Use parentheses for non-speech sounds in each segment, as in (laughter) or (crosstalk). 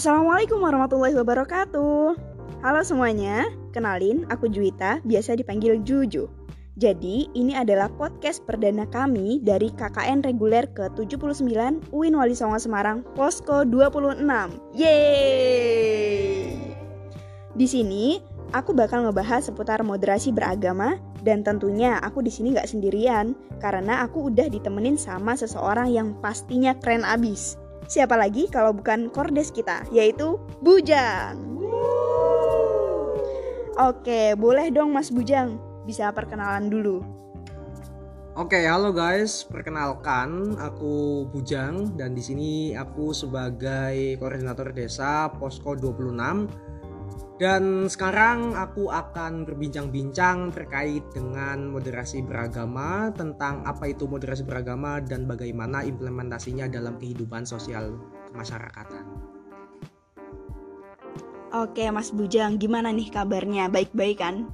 Assalamualaikum warahmatullahi wabarakatuh. Halo semuanya, kenalin aku Juwita, biasa dipanggil Juju. Jadi, ini adalah podcast perdana kami dari KKN reguler ke-79 UIN Wali Songo Semarang, Posko 26. Yeay! Di sini, aku bakal ngebahas seputar moderasi beragama dan tentunya aku di sini nggak sendirian karena aku udah ditemenin sama seseorang yang pastinya keren abis. Siapa lagi kalau bukan kordes kita, yaitu Bujang. Oke, boleh dong Mas Bujang, bisa perkenalan dulu. Oke, halo guys. Perkenalkan, aku Bujang dan di sini aku sebagai koordinator desa Posko 26. Dan sekarang aku akan berbincang-bincang terkait dengan moderasi beragama, tentang apa itu moderasi beragama dan bagaimana implementasinya dalam kehidupan sosial kemasyarakatan. Oke, Mas Bujang, gimana nih kabarnya? Baik-baik kan?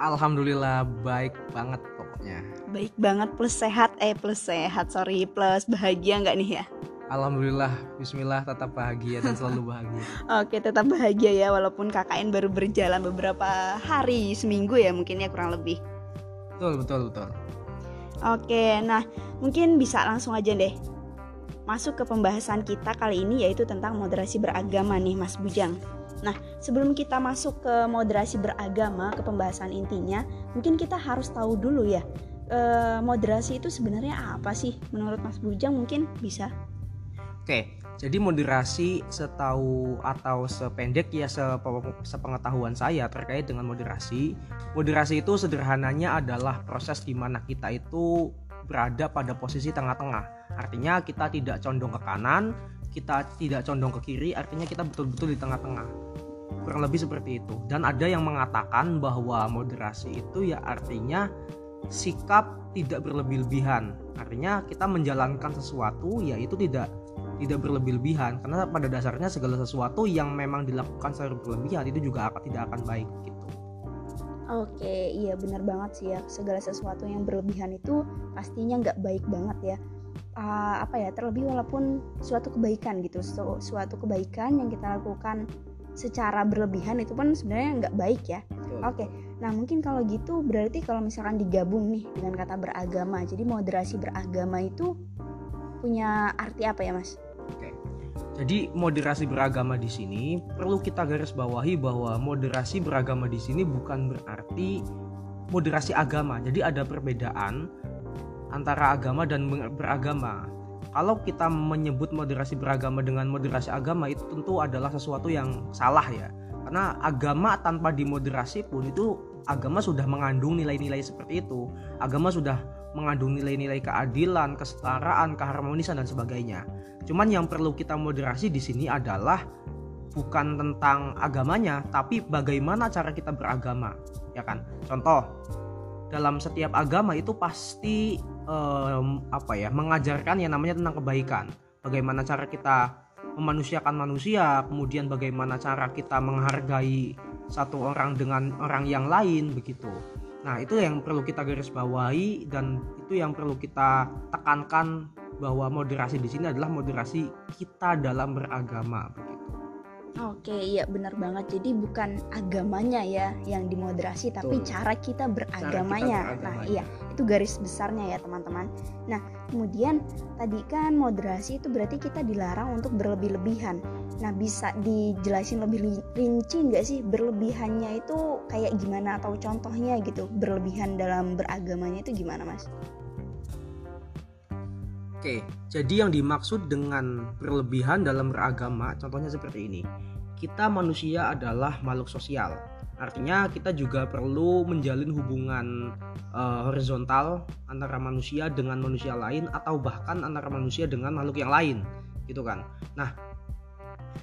Alhamdulillah baik banget pokoknya. Baik banget plus sehat, eh plus sehat, sorry plus bahagia nggak nih ya? Alhamdulillah, Bismillah tetap bahagia dan selalu bahagia. (laughs) Oke, tetap bahagia ya walaupun KKN baru berjalan beberapa hari, seminggu ya mungkin ya kurang lebih. Betul, betul, betul. Oke, nah mungkin bisa langsung aja deh masuk ke pembahasan kita kali ini yaitu tentang moderasi beragama nih Mas Bujang. Nah, sebelum kita masuk ke moderasi beragama, ke pembahasan intinya, mungkin kita harus tahu dulu ya, eh, moderasi itu sebenarnya apa sih? Menurut Mas Bujang mungkin bisa Oke, jadi moderasi setahu atau sependek ya sepengetahuan saya terkait dengan moderasi. Moderasi itu sederhananya adalah proses di mana kita itu berada pada posisi tengah-tengah. Artinya kita tidak condong ke kanan, kita tidak condong ke kiri, artinya kita betul-betul di tengah-tengah. Kurang lebih seperti itu. Dan ada yang mengatakan bahwa moderasi itu ya artinya sikap tidak berlebih-lebihan. Artinya kita menjalankan sesuatu yaitu tidak tidak berlebih-lebihan karena pada dasarnya segala sesuatu yang memang dilakukan secara berlebihan itu juga akan tidak akan baik gitu. Oke, iya benar banget sih ya. Segala sesuatu yang berlebihan itu pastinya nggak baik banget ya. Uh, apa ya terlebih walaupun suatu kebaikan gitu, su suatu kebaikan yang kita lakukan secara berlebihan itu pun sebenarnya nggak baik ya. Oke, nah mungkin kalau gitu berarti kalau misalkan digabung nih dengan kata beragama, jadi moderasi beragama itu punya arti apa ya mas? Jadi moderasi beragama di sini perlu kita garis bawahi bahwa moderasi beragama di sini bukan berarti moderasi agama. Jadi ada perbedaan antara agama dan beragama. Kalau kita menyebut moderasi beragama dengan moderasi agama itu tentu adalah sesuatu yang salah ya. Karena agama tanpa dimoderasi pun itu agama sudah mengandung nilai-nilai seperti itu. Agama sudah mengandung nilai-nilai keadilan, kesetaraan, keharmonisan dan sebagainya. Cuman yang perlu kita moderasi di sini adalah bukan tentang agamanya, tapi bagaimana cara kita beragama, ya kan? Contoh, dalam setiap agama itu pasti um, apa ya, mengajarkan yang namanya tentang kebaikan. Bagaimana cara kita memanusiakan manusia, kemudian bagaimana cara kita menghargai satu orang dengan orang yang lain begitu. Nah, itu yang perlu kita garis bawahi dan itu yang perlu kita tekankan bahwa moderasi di sini adalah moderasi kita dalam beragama begitu. Oke, iya benar banget. Jadi bukan agamanya ya yang dimoderasi, tapi Betul. cara kita beragamanya. Cara kita nah, iya, itu garis besarnya ya, teman-teman. Nah, kemudian tadi kan moderasi itu berarti kita dilarang untuk berlebih-lebihan. Nah, bisa dijelasin lebih rinci nggak sih berlebihannya itu kayak gimana atau contohnya gitu, berlebihan dalam beragamanya itu gimana, Mas? Oke, jadi yang dimaksud dengan berlebihan dalam beragama, contohnya seperti ini. Kita manusia adalah makhluk sosial. Artinya kita juga perlu menjalin hubungan uh, horizontal antara manusia dengan manusia lain atau bahkan antara manusia dengan makhluk yang lain, gitu kan. Nah,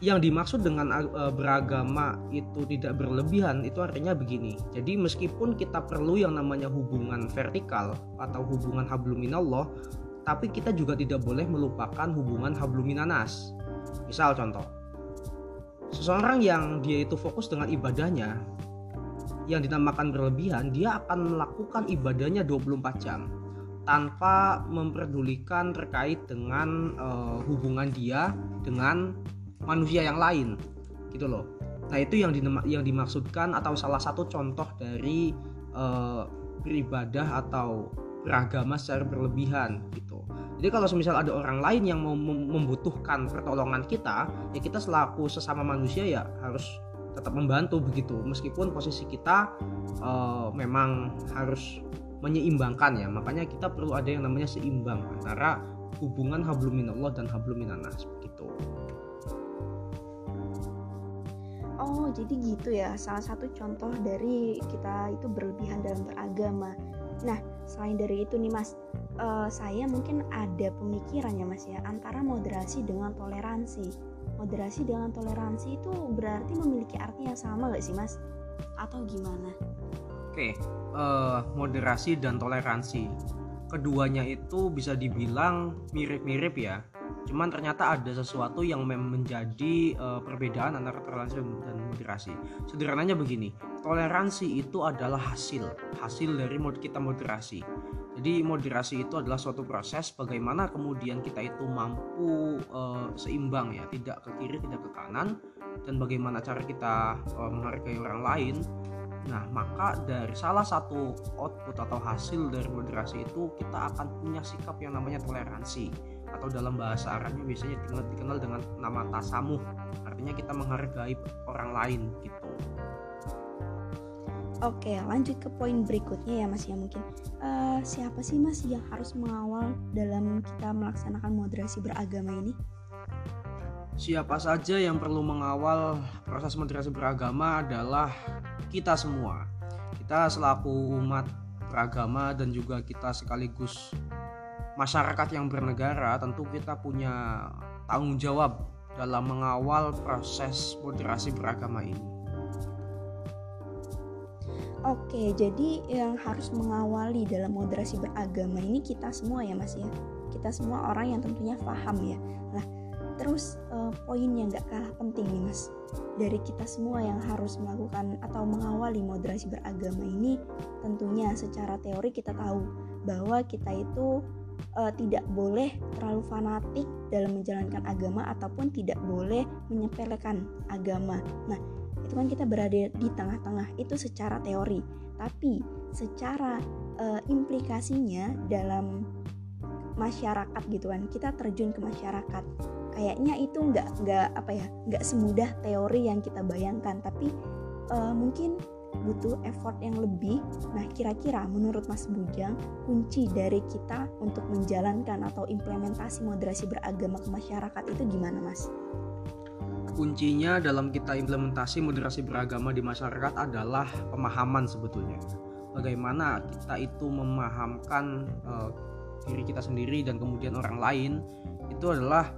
yang dimaksud dengan uh, beragama itu tidak berlebihan itu artinya begini. Jadi meskipun kita perlu yang namanya hubungan vertikal atau hubungan habluminallah tapi kita juga tidak boleh melupakan hubungan habluminanas. Misal contoh, seseorang yang dia itu fokus dengan ibadahnya, yang dinamakan berlebihan, dia akan melakukan ibadahnya 24 jam tanpa memperdulikan terkait dengan uh, hubungan dia dengan manusia yang lain gitu loh. Nah itu yang yang dimaksudkan atau salah satu contoh dari uh, beribadah atau beragama secara berlebihan gitu. Jadi kalau misal ada orang lain yang mau membutuhkan pertolongan kita ya kita selaku sesama manusia ya harus tetap membantu begitu. Meskipun posisi kita uh, memang harus menyeimbangkan ya. Makanya kita perlu ada yang namanya seimbang antara hubungan hablum minallah dan hablum minanas begitu Oh jadi gitu ya. Salah satu contoh dari kita itu berlebihan dalam beragama. Nah selain dari itu nih mas uh, saya mungkin ada pemikirannya mas ya antara moderasi dengan toleransi. Moderasi dengan toleransi itu berarti memiliki arti yang sama gak sih mas? Atau gimana? Oke, uh, moderasi dan toleransi. Keduanya itu bisa dibilang mirip-mirip ya cuman ternyata ada sesuatu yang menjadi uh, perbedaan antara toleransi dan moderasi. Sederhananya begini toleransi itu adalah hasil hasil dari mod kita moderasi. Jadi moderasi itu adalah suatu proses bagaimana kemudian kita itu mampu uh, seimbang ya tidak ke kiri tidak ke kanan dan bagaimana cara kita uh, menghargai orang lain. Nah, maka dari salah satu output atau hasil dari moderasi itu kita akan punya sikap yang namanya toleransi atau dalam bahasa Arabnya biasanya dikenal, dikenal dengan nama tasamuh. Artinya kita menghargai orang lain gitu. Oke, lanjut ke poin berikutnya ya Mas ya mungkin. Uh, siapa sih Mas yang harus mengawal dalam kita melaksanakan moderasi beragama ini? Siapa saja yang perlu mengawal proses moderasi beragama adalah kita semua. Kita selaku umat beragama dan juga kita sekaligus masyarakat yang bernegara tentu kita punya tanggung jawab dalam mengawal proses moderasi beragama ini. Oke, jadi yang harus mengawali dalam moderasi beragama ini kita semua ya Mas ya. Kita semua orang yang tentunya paham ya. Nah, terus uh, poin yang gak kalah penting nih mas dari kita semua yang harus melakukan atau mengawali moderasi beragama ini tentunya secara teori kita tahu bahwa kita itu uh, tidak boleh terlalu fanatik dalam menjalankan agama ataupun tidak boleh menyepelekan agama. Nah itu kan kita berada di tengah-tengah itu secara teori. Tapi secara uh, implikasinya dalam masyarakat gitu kan kita terjun ke masyarakat. Kayaknya itu nggak nggak apa ya nggak semudah teori yang kita bayangkan. Tapi uh, mungkin butuh effort yang lebih. Nah, kira-kira menurut Mas Bujang, kunci dari kita untuk menjalankan atau implementasi moderasi beragama ke masyarakat itu gimana, Mas? Kuncinya dalam kita implementasi moderasi beragama di masyarakat adalah pemahaman sebetulnya. Bagaimana kita itu memahamkan uh, diri kita sendiri dan kemudian orang lain itu adalah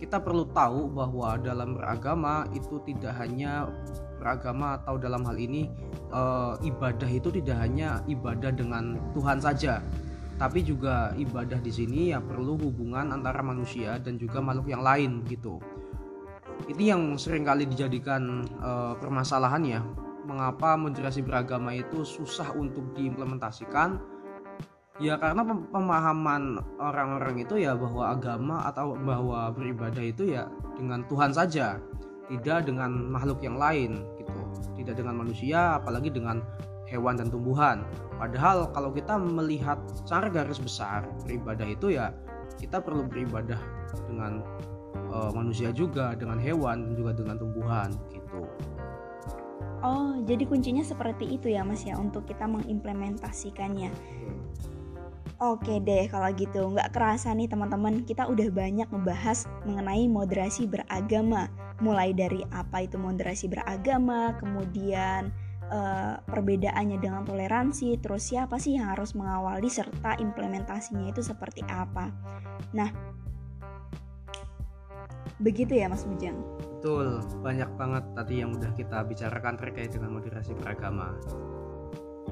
kita perlu tahu bahwa dalam beragama itu tidak hanya beragama atau dalam hal ini e, ibadah itu tidak hanya ibadah dengan Tuhan saja, tapi juga ibadah di sini ya perlu hubungan antara manusia dan juga makhluk yang lain gitu. Ini yang sering kali dijadikan e, permasalahan ya, mengapa moderasi beragama itu susah untuk diimplementasikan Ya karena pemahaman orang-orang itu ya bahwa agama atau bahwa beribadah itu ya dengan Tuhan saja, tidak dengan makhluk yang lain gitu. Tidak dengan manusia apalagi dengan hewan dan tumbuhan. Padahal kalau kita melihat secara garis besar beribadah itu ya kita perlu beribadah dengan uh, manusia juga, dengan hewan dan juga dengan tumbuhan gitu. Oh, jadi kuncinya seperti itu ya Mas ya untuk kita mengimplementasikannya. Oke deh kalau gitu nggak kerasa nih teman-teman kita udah banyak ngebahas mengenai moderasi beragama mulai dari apa itu moderasi beragama kemudian uh, perbedaannya dengan toleransi terus siapa sih yang harus mengawali serta implementasinya itu seperti apa. Nah begitu ya Mas Bujang? Betul banyak banget tadi yang udah kita bicarakan terkait dengan moderasi beragama.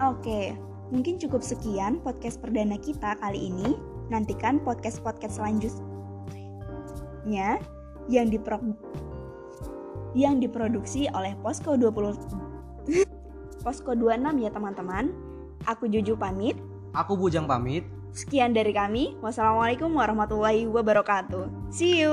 Oke Mungkin cukup sekian podcast perdana kita kali ini. Nantikan podcast-podcast selanjutnya yang dipro yang diproduksi oleh Posko 20 (laughs) Posko 26 ya teman-teman. Aku Juju pamit. Aku Bujang pamit. Sekian dari kami. Wassalamualaikum warahmatullahi wabarakatuh. See you.